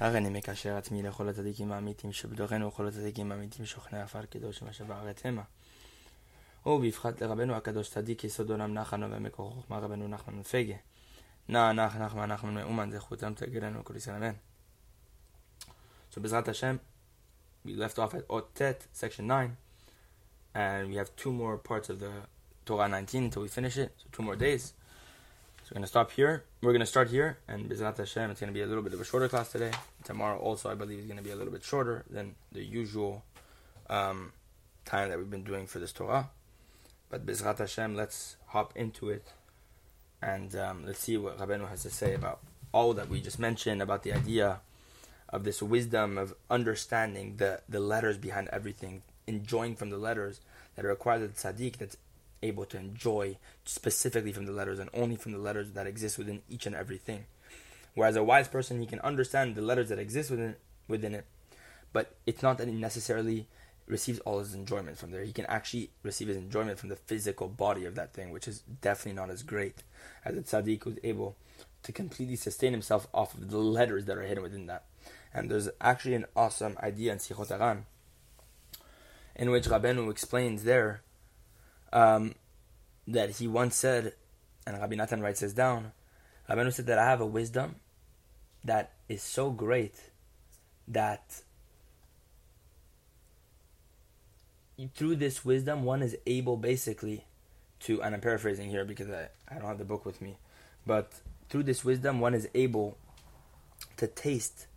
הריני מקשר עצמי לכל הצדיקים האמיתים שבתוכנו וכל הצדיקים האמיתים שוכני עפר קדוש מה שבארץ המה. ובפחת לרבנו הקדוש צדיק יסוד עולם נחנו ומקור חוכמה רבנו נחמן מפגה. נע נח נחמן נחמן מאומן זכותם תגלנו כל ישראל אמן. So Bezrat Hashem, we left off at Otet, section 9, and we have two more parts of the Torah 19 until we finish it, so two more days. So we're going to stop here. We're going to start here, and Bezrat Hashem, it's going to be a little bit of a shorter class today. Tomorrow also, I believe, is going to be a little bit shorter than the usual um, time that we've been doing for this Torah. But Bezrat Hashem, let's hop into it, and um, let's see what Rabbeinu has to say about all that we just mentioned, about the idea of this wisdom of understanding the, the letters behind everything, enjoying from the letters that are required of the tzaddik that's able to enjoy specifically from the letters and only from the letters that exist within each and everything. Whereas a wise person, he can understand the letters that exist within within it, but it's not that he necessarily receives all his enjoyment from there. He can actually receive his enjoyment from the physical body of that thing, which is definitely not as great as a tzaddik who's able to completely sustain himself off of the letters that are hidden within that. And there's actually an awesome idea in Sichot HaRan in which Rabbeinu explains there um, that he once said, and Rabbi Natan writes this down, Rabbeinu said that I have a wisdom that is so great that through this wisdom one is able basically to, and I'm paraphrasing here because I, I don't have the book with me, but through this wisdom one is able to taste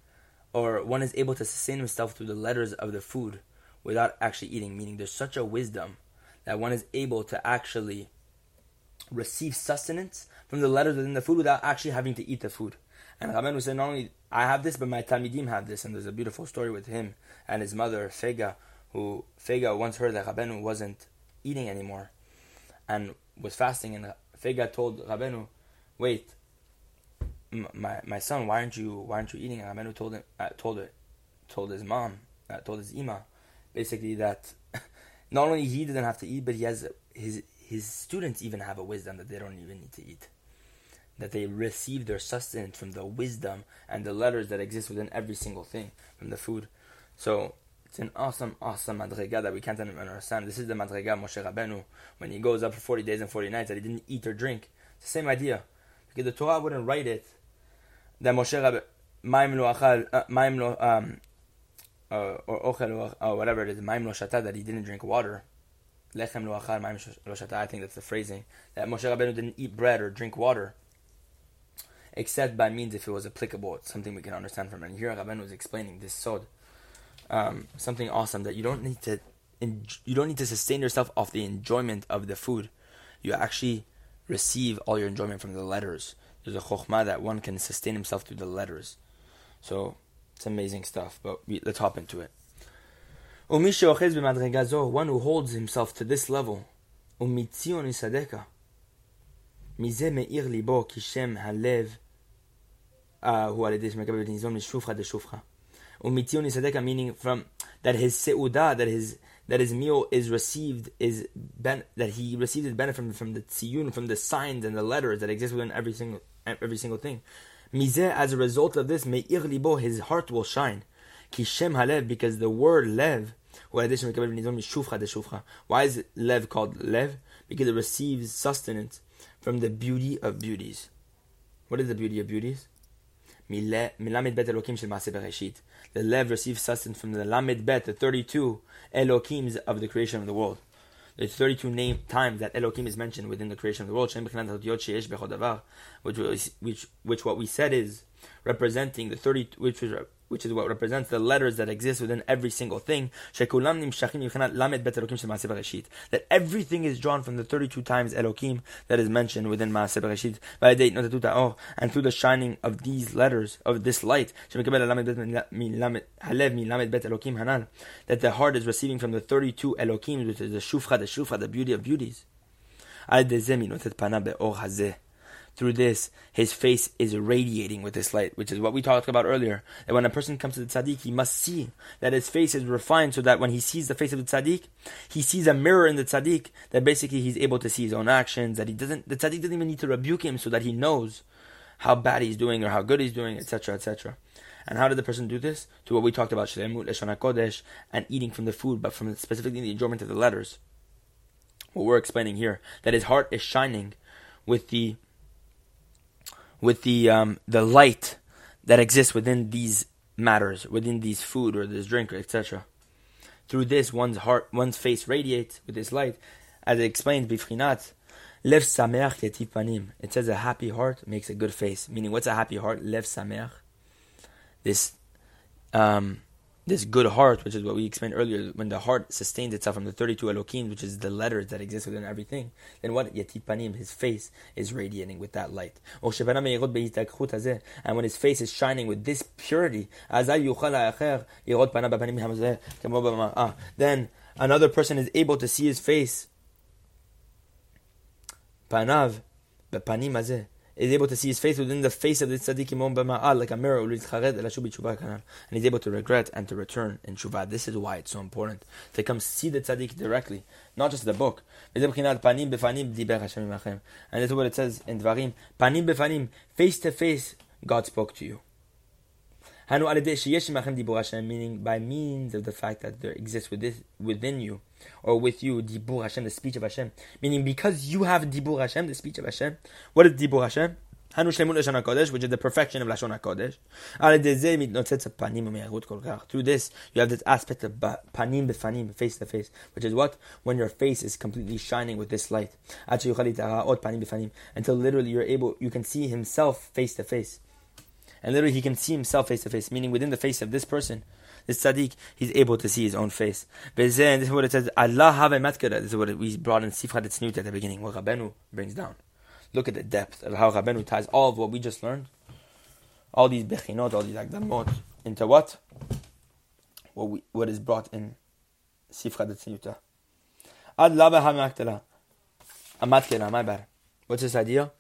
or one is able to sustain himself through the letters of the food without actually eating. Meaning, there's such a wisdom that one is able to actually receive sustenance from the letters within the food without actually having to eat the food. And Rabbeinu said, not only I have this, but my Talmidim have this. And there's a beautiful story with him and his mother, Fega, who Fega once heard that Rabbeinu wasn't eating anymore and was fasting. And Fega told Rabbeinu, wait, my my son, why aren't you why aren't you eating? And Amenu told him uh, told it told his mom uh, told his ima basically that not only he didn't have to eat, but he has his his students even have a wisdom that they don't even need to eat. That they receive their sustenance from the wisdom and the letters that exist within every single thing from the food. So it's an awesome, awesome madriga that we can't understand. This is the madriga Moshe Rabbeinu when he goes up for 40 days and 40 nights that he didn't eat or drink. It's the same idea. Because the Torah wouldn't write it that Moshe Rabbe, Maim lo achal, uh, um, uh, uh, or ochel or whatever it is, Maim lo that he didn't drink water. Lechem lo achal, Maim lo I think that's the phrasing. That Moshe Rabbeinu didn't eat bread or drink water. Except by means if it was applicable, it's something we can understand from it. And here Rabbeinu was explaining this sod. Um, something awesome that you don't need to you don't need to sustain yourself off the enjoyment of the food. You actually receive all your enjoyment from the letters there's a chokhmah that one can sustain himself through the letters. So it's amazing stuff. But we, let's hop into it. One who holds himself to this level, מזה מאיר ליבו כי שם הלב הוא על ידי שמקבל ניזון משופחה דשופחה. ומציון יסדקה meaning from that his seudah, that his that his meal is received is ben, that he receives his benefit from, from the tziyun, from the signs and the letters that exist within every single every single thing. Mizeh, as a result of this, libo, his heart will shine. Kishem halev, because the word lev, why is lev called lev? Because it receives sustenance from the beauty of beauties. What is the beauty of beauties? The lev receives sustenance from the lamed bet, the 32 elokims of the creation of the world. There's 32 name times that Elohim is mentioned within the creation of the world, which, which, which what we said is representing the 30, which is which is what represents the letters that exist within every single thing. That everything is drawn from the 32 times Elohim that is mentioned within Maaseh Bereshit. And through the shining of these letters, of this light, that the heart is receiving from the 32 Elohim, which is the Shufra, the Shufra, the beauty of beauties through this, his face is radiating with this light, which is what we talked about earlier. That when a person comes to the tzaddik, he must see that his face is refined so that when he sees the face of the tzaddik, he sees a mirror in the tzaddik that basically he's able to see his own actions, that he doesn't, the tzaddik doesn't even need to rebuke him so that he knows how bad he's doing or how good he's doing, etc., etc. And how did the person do this? To what we talked about, Shlemut, Leshon and eating from the food, but from specifically the enjoyment of the letters. What we're explaining here, that his heart is shining with the with the um, the light that exists within these matters, within these food or this drink, etc. Through this, one's heart, one's face radiates with this light, as it explains, bifrinat, lev sameach panim. It says a happy heart makes a good face. Meaning, what's a happy heart? Lev sameach. This um, this good heart, which is what we explained earlier, when the heart sustains itself from the 32 Elohim, which is the letters that exist within everything, then what? Yatit Panim, his face is radiating with that light. And when his face is shining with this purity, ah, then another person is able to see his face. Panav, is able to see his face within the face of the tzaddik imam b'ma'al ah, like a mirror and he's able to regret and to return in tshuva. This is why it's so important to come see the tzaddik directly, not just the book. And this is what it says in Dvarim: panim befanim, face to face, God spoke to you. Meaning by means of the fact that there exists within you or with you Dibur Hashem, the speech of Hashem. Meaning because you have Dibur Hashem, the speech of Hashem. What is Dibur Hashem? Hanu Shlemut Lashon which is the perfection of Lashon HaKodesh. Through this, you have this aspect of panim befanim, face to face, which is what? When your face is completely shining with this light. Until literally you're able, you can see himself face to face. And literally he can see himself face to face, meaning within the face of this person, this tzaddik, he's able to see his own face. But then, this is what it says, Allah have a This is what we brought in Sifra Tzniut at the beginning, what Rabbeinu brings down. Look at the depth of how Rabbeinu ties all of what we just learned, all these bechinot, all these akdamot, into what? What, we, what is brought in Sifra Tzniut. Ad lava ha Amatkela, my bad. What's this idea?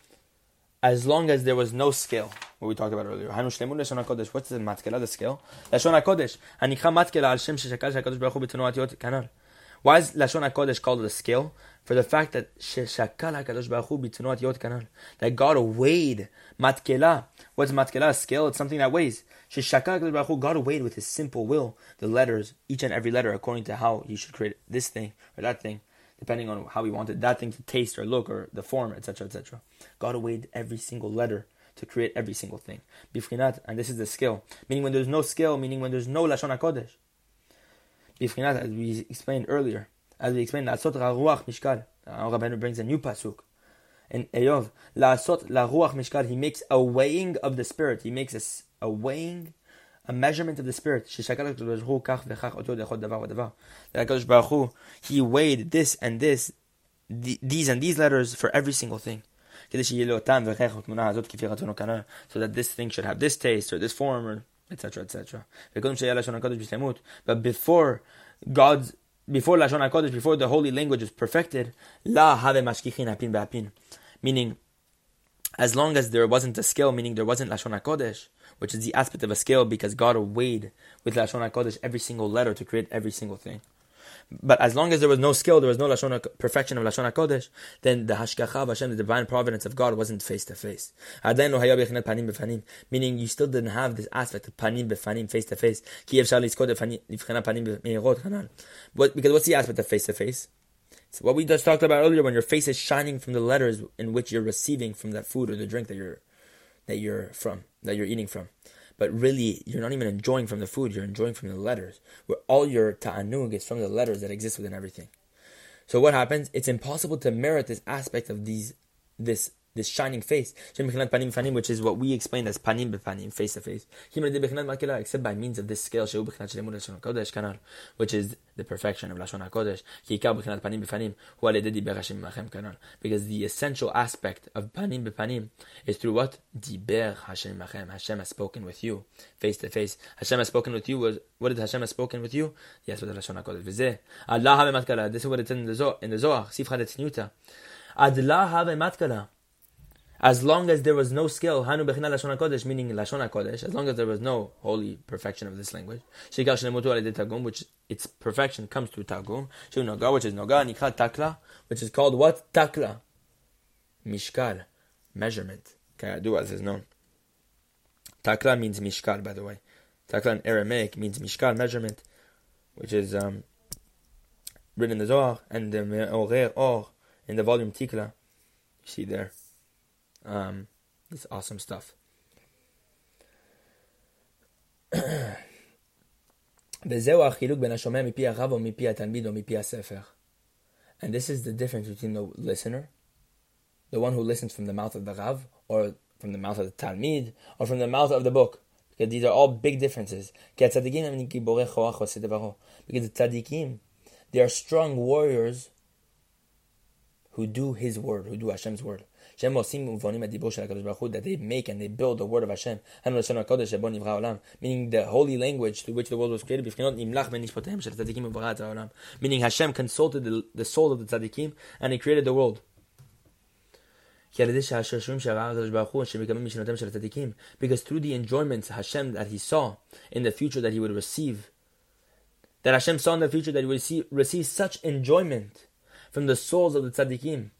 As long as there was no scale, what we talked about earlier. Hanu shlemun lashon hakodesh. What's the matkela? The scale. Lashon hakodesh. Hanikha matkela al shem sheshakal shakadosh baruch hu b'tenoat yot kanal. Why is lashon hakodesh called a scale? For the fact that sheshakal hakadosh baruch hu b'tenoat yot kanal. That God weighed matkela. What's matkela? A scale. It's something that weighs. Sheshakal hakadosh baruch hu. God weighed with His simple will the letters, each and every letter, according to how He should create this thing or that thing depending on how He wanted that thing to taste or look or the form, etc., etc. God weighed every single letter to create every single thing. Bifrinat, and this is the skill. Meaning when there's no skill, meaning when there's no Lashon HaKodesh. Bifrinat, as we explained earlier, as we explained, La'asot Ruach Mishkal. Our Rabbeinu brings a new pasuk. In Eyov, La'asot La Ruach Mishkal, he makes a weighing of the spirit. He makes a, a weighing, a measurement of the spirit. He weighed this and this, these and these letters for every single thing so that this thing should have this taste or this form or etc etc. But before God's before Lashon HaKodesh, before the holy language is perfected, la have mashkichin apin ba'apin. Meaning, as long as there wasn't a scale, meaning there wasn't Lashon HaKodesh, which is the aspect of a scale because God weighed with Lashon HaKodesh every single letter to create every single thing. But as long as there was no skill, there was no perfection of lashon hakodesh, then the hashgacha of Hashem, the divine providence of God, wasn't face to face. Meaning, you still didn't have this aspect of panim befanim, face to face. Because what's the aspect of face to face? what we just talked about earlier. When your face is shining from the letters in which you're receiving from that food or the drink that you're that you're from, that you're eating from but really you're not even enjoying from the food, you're enjoying from the letters, where all your ta'anug is from the letters that exist within everything. So what happens? It's impossible to merit this aspect of these this this shining face, which is what we explain as panim bepanim, face to face. Except by means of this scale, which is the perfection of Lashon HaKodesh. Because the essential aspect of panim bepanim is through what? Diber Hashem Machem. Hashem has spoken with you, face to face. Hashem has spoken with you. Was, what did Hashem has spoken with you? Yes, with Lashon HaKodesh. Allah This is what it's in the Zohar. In the Zohar, Tzniuta. Adla have matkala as long as there was no skill, Hanu Bechina Lashon HaKodesh, meaning Lashon HaKodesh, as long as there was no holy perfection of this language, Shikal Shnemutu Ale Tagum, which its perfection comes through Tagum, Shu Noga, which is Noga, Nikha Takla, which is called what? Takla. Mishkal, measurement. Kayadu as is known. Takla means mishkal, by the way. Takla in Aramaic means mishkal, measurement, which is um, written in the Zohar, and the Me'orer Or in the volume Tikla. You see there. Um, it's awesome stuff. and this is the difference between the listener, the one who listens from the mouth of the Rav, or from the mouth of the Talmid, or from the mouth of the book. Because these are all big differences. Because the tzaddikim, they are strong warriors who do his word, who do Hashem's word. That they make and they build the word of Hashem. Meaning the holy language through which the world was created. Meaning Hashem consulted the, the soul of the tzaddikim and He created the world. Because through the enjoyments Hashem that He saw in the future that He would receive, that Hashem saw in the future that He would receive, receive such enjoyment from the souls of the tzaddikim.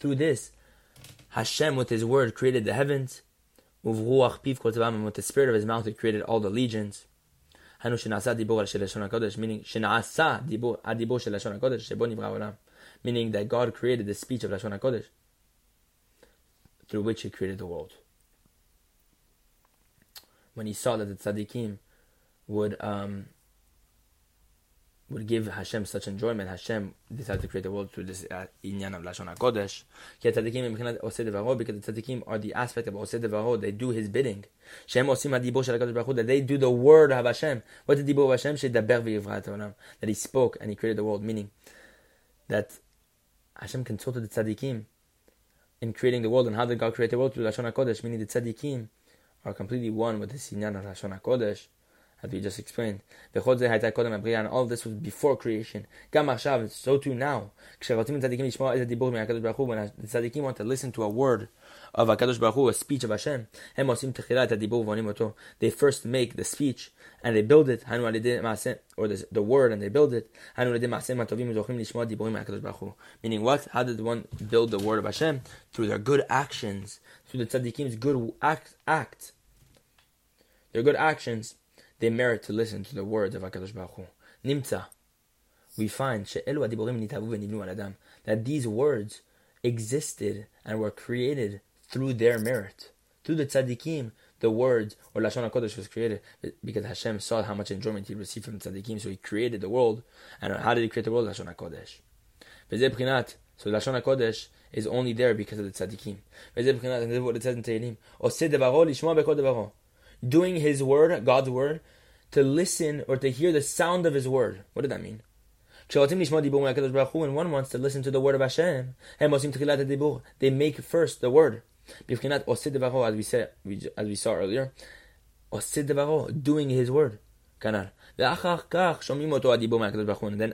Through this, Hashem with His word created the heavens. And with the spirit of His mouth, He created all the legions. Meaning that God created the speech of Lashon HaKodesh through which He created the world. When He saw that the tzaddikim would um, would give Hashem such enjoyment, Hashem decided to create the world through this uh, inyan of Lashon HaKodesh. Because the tzaddikim are the aspect of Oseh Devaro, they do His bidding. That they do the word of Hashem. What did Dibo of Hashem? V'yivrat That He spoke and He created the world, meaning that Hashem consulted the tzaddikim in creating the world. And how did God create the world? Through Lashon HaKodesh, meaning the tzaddikim are completely one with the inyan of Lashon HaKodesh as we just explained. And all this was before creation. So too now. When the tzaddikim want to listen to a word of HaKadosh Baruch Hu, a speech of Hashem, they first make the speech and they build it, or the, the word and they build it. Meaning what? How did one build the word of Hashem? Through their good actions, through the tzaddikim's good act, act. Their good actions they merit to listen to the words of HaKadosh Baruch Hu. Nimtza, we find that these words existed and were created through their merit. Through the tzaddikim, the words or Lashon HaKodesh was created eh, because Hashem saw how much enjoyment he received from the tzaddikim, so he created the world. And how did he create the world? Lashon HaKodesh. So Lashon HaKodesh is only there because of the tzaddikim. And this is what it says in Tehillim doing His word, God's word, to listen or to hear the sound of His word. What did that mean? When one wants to listen to the word of Hashem, they make first the word. As we said, as we saw earlier, doing His word. And then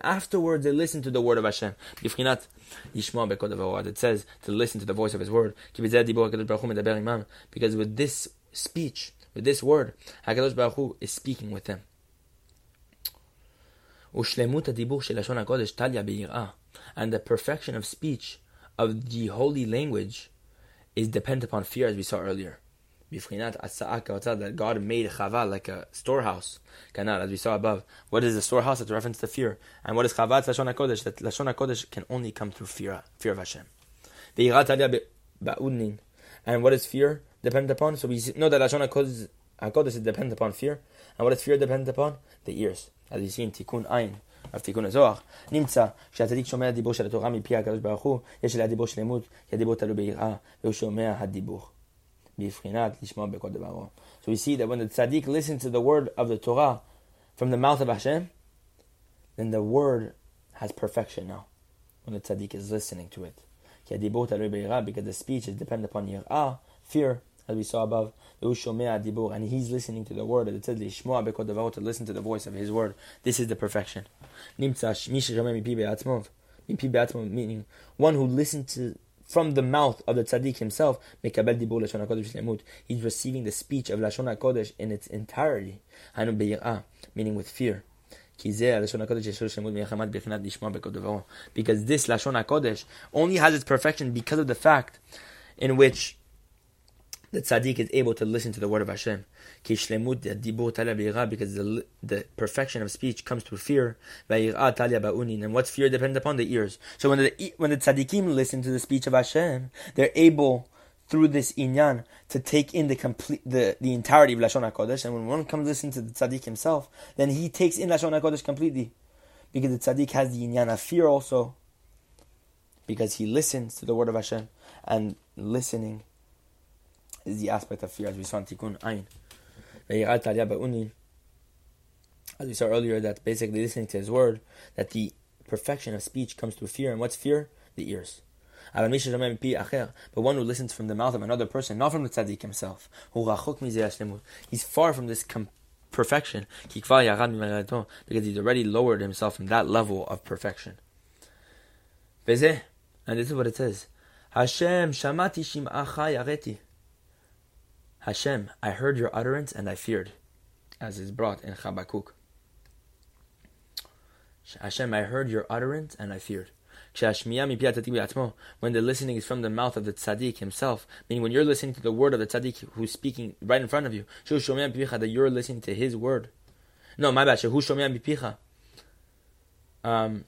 afterwards they listen to the word of Hashem. It says to listen to the voice of His word. Because with this speech, with this word, Hakadosh Baruch Hu is speaking with them. And the perfection of speech of the holy language is dependent upon fear, as we saw earlier. That God made Chava like a storehouse. As we saw above. What is the storehouse? A reference to fear. And what is Chava? Lashon HaKodesh. That Lashon HaKodesh can only come through fear, fear of Hashem. And what is fear? dependent upon? So we know that Lashon HaKodesh is dependent upon fear. And what is fear dependent upon? The ears. As you see in Tikkun Ayin of Tikkun הזוהר, נמצא שהצדיק שומע הדיבור של התורה מפי הקדוש ברוך הוא, יש להדיבור שלמות, כי הדיבור תלוי ביראה, והוא שומע הדיבור. בבחינת לשמוע בכל דברו. So we see that when the tzaddik listens to the word of the Torah from the mouth of Hashem, then the word has perfection now. When the tzaddik is listening to it. כי הדיבור תלוי ביראה, because the speech is dependent upon יראה, fear, as we saw above, and he's listening to the word. It says, to listen to the voice of his word. This is the perfection. Meaning, one who listens to from the mouth of the tzaddik himself, he's receiving the speech of Lashon HaKodesh in its entirety, meaning with fear. Because this Lashon HaKodesh only has its perfection because of the fact in which the tzaddik is able to listen to the word of Hashem. Because the, the perfection of speech comes through fear. And what's fear depends upon the ears. So when the when the tzaddikim listen to the speech of Hashem, they're able through this inyan to take in the complete the, the entirety of Lashon HaKodesh. And when one comes listen to the tzaddik himself, then he takes in Lashon HaKodesh completely. Because the tzaddik has the inyan of fear also. Because he listens to the word of Hashem. And listening is the aspect of fear, as we saw in Tikkun Ayin. As we saw earlier, that basically listening to His word, that the perfection of speech comes through fear. And what's fear? The ears. But one who listens from the mouth of another person, not from the tzaddik himself, he's far from this com- perfection because he's already lowered himself from that level of perfection. And this is what it says. Hashem shamati shim'acha yareti. Hashem, I heard your utterance and I feared, as is brought in Habakkuk. Hashem, I heard your utterance and I feared. When the listening is from the mouth of the tzaddik himself, meaning when you're listening to the word of the tzaddik who's speaking right in front of you, that you're listening to his word. No, my bad. Um,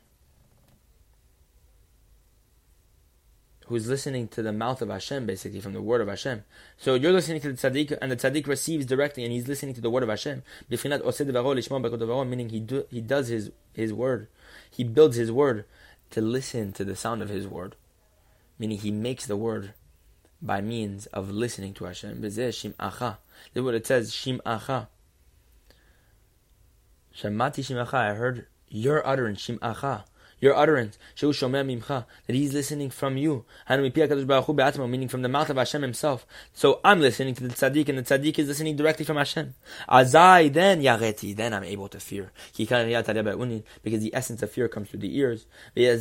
who's listening to the mouth of Hashem, basically from the word of Hashem. So you're listening to the tzaddik, and the tzaddik receives directly, and he's listening to the word of Hashem. Meaning he do, he does his his word, he builds his word to listen to the sound of his word. Meaning he makes the word by means of listening to Hashem. This is what it says. Shim acha. Shamati shim I heard your utterance. Shim acha your utterance, that He's listening from you, meaning from the mouth of Hashem Himself. So I'm listening to the tzaddik, and the tzaddik is listening directly from Hashem. Azai, then yareti, then I'm able to fear, because the essence of fear comes through the ears. Then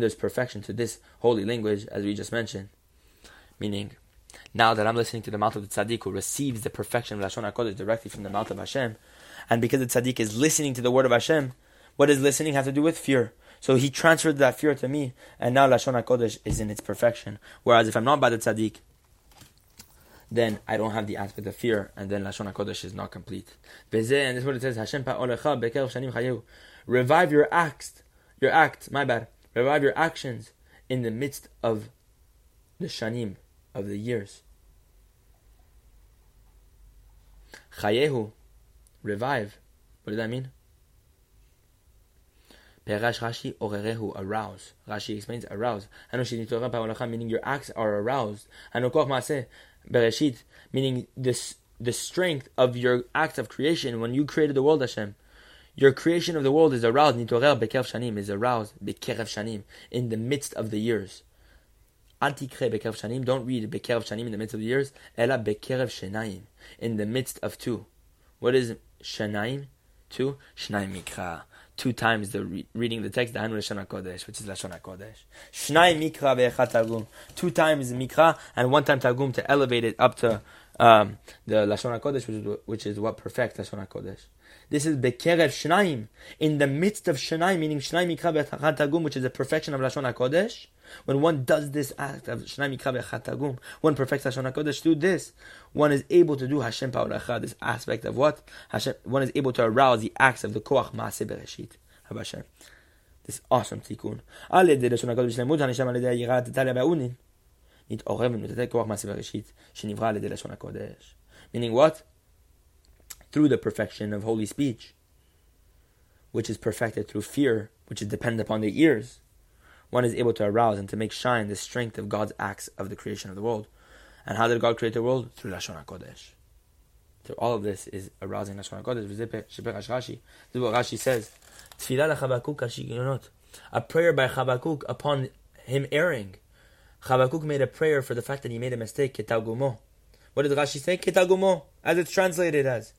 there's perfection to this holy language, as we just mentioned, meaning. Now that I'm listening to the mouth of the tzaddik who receives the perfection of Lashon HaKodesh directly from the mouth of Hashem, and because the tzaddik is listening to the word of Hashem, what does listening have to do with fear? So he transferred that fear to me, and now Lashon HaKodesh is in its perfection. Whereas if I'm not by the tzaddik, then I don't have the aspect of fear, and then Lashon HaKodesh is not complete. And this is what it says, Hashem pa olecha bekel shanim Revive your acts, your act, my bad. Revive your actions in the midst of the shanim, of the years. Chayehu, revive. What does that mean? Perash Rashi orerehu, arouse. Rashi explains arouse. meaning your acts are aroused. Hanokoch maseh, bereshit, meaning this the strength of your act of creation when you created the world, Hashem. Your creation of the world is aroused. Nitorer bekev shanim is aroused bekerev shanim in the midst of the years. Antikre bekerev shanim. Don't read bekerev shanim in the midst of the years. Ela bekerev shenaim in the midst of two. What is shenaim? Two. Shnaim mikra two times the re- reading the text, the Lashon HaKodesh, which is Lashon HaKodesh. Shnai Mikra ve'echat Targum. Two times Mikra and one time Targum to elevate it up to um, the Lashon HaKodesh, which is, which is what perfects Lashon HaKodesh. This is Bekerev Shnaim, in the midst of Shnaim, meaning Shnai Mikra ve'echat Targum, which is the perfection of Lashon HaKodesh. When one does this act of Shnai Mikra ve'echat one perfects Lashon HaKodesh through this, one is able to do Hashem Pa'olecha, this aspect of what? Hashem, one is able to arouse the acts of the Koach Maaseh Bereshit. Hashem. This awesome tikkun. על ידי לשון הקודש שלמות הנשם על ידי היראת תתליה באונין. נתעורר ונתתי כוח מעשה בראשית שנברא על ידי לשון הקודש. Meaning what? Through the perfection of holy speech, which is perfected through fear, which is dependent upon the ears, one is able to arouse and to make shine the strength of God's acts of the creation of the world. And how did God create the world? Through Lashon HaKodesh. So all of this is arousing Lashon HaKodesh. This is what Rashi says. A prayer by Chabakuk upon him erring. Chabakuk made a prayer for the fact that he made a mistake. What did Rashi say? Ketagumo, as it's translated as.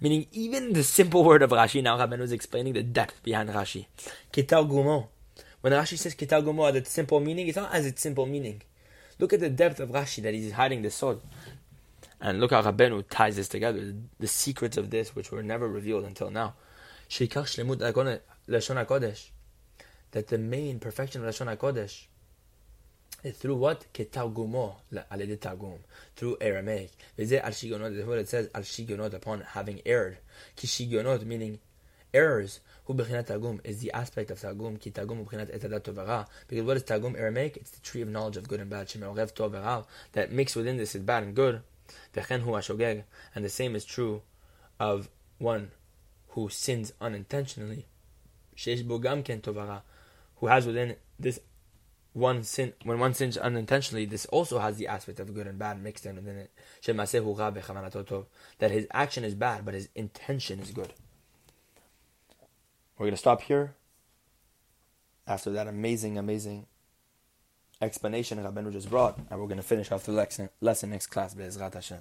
Meaning, even the simple word of Rashi, now Rabbeinu is explaining the depth behind Rashi. Ketal When Rashi says Ketal Gumo as its simple meaning, it's not as its simple meaning. Look at the depth of Rashi that he's hiding the sod. And look how Rabbeinu ties this together. The secrets of this, which were never revealed until now. That that the main perfection of Lashon HaKodesh through what? Ketargumo, alede targum, through Aramaic. V'zeh al shigonot, what it says, al shigonot, upon having erred. Ki shigonot, meaning errors. Hu bechinat targum is the aspect of tagum. Ki targum hu bechinat etadat tovara. Because what is tagum Aramaic? It's the tree of knowledge of good and bad. Shemerorev tovara. That mixed within this is bad and good. V'chen hu ashogeg. And the same is true of one who sins unintentionally. Sheish bo gam ken tovara who has within this one sin, when one sins unintentionally, this also has the aspect of good and bad mixed in within it. That his action is bad, but his intention is good. We're going to stop here. After that amazing, amazing explanation Rabbeinu just brought, and we're going to finish off the lesson, lesson next class, Hashem.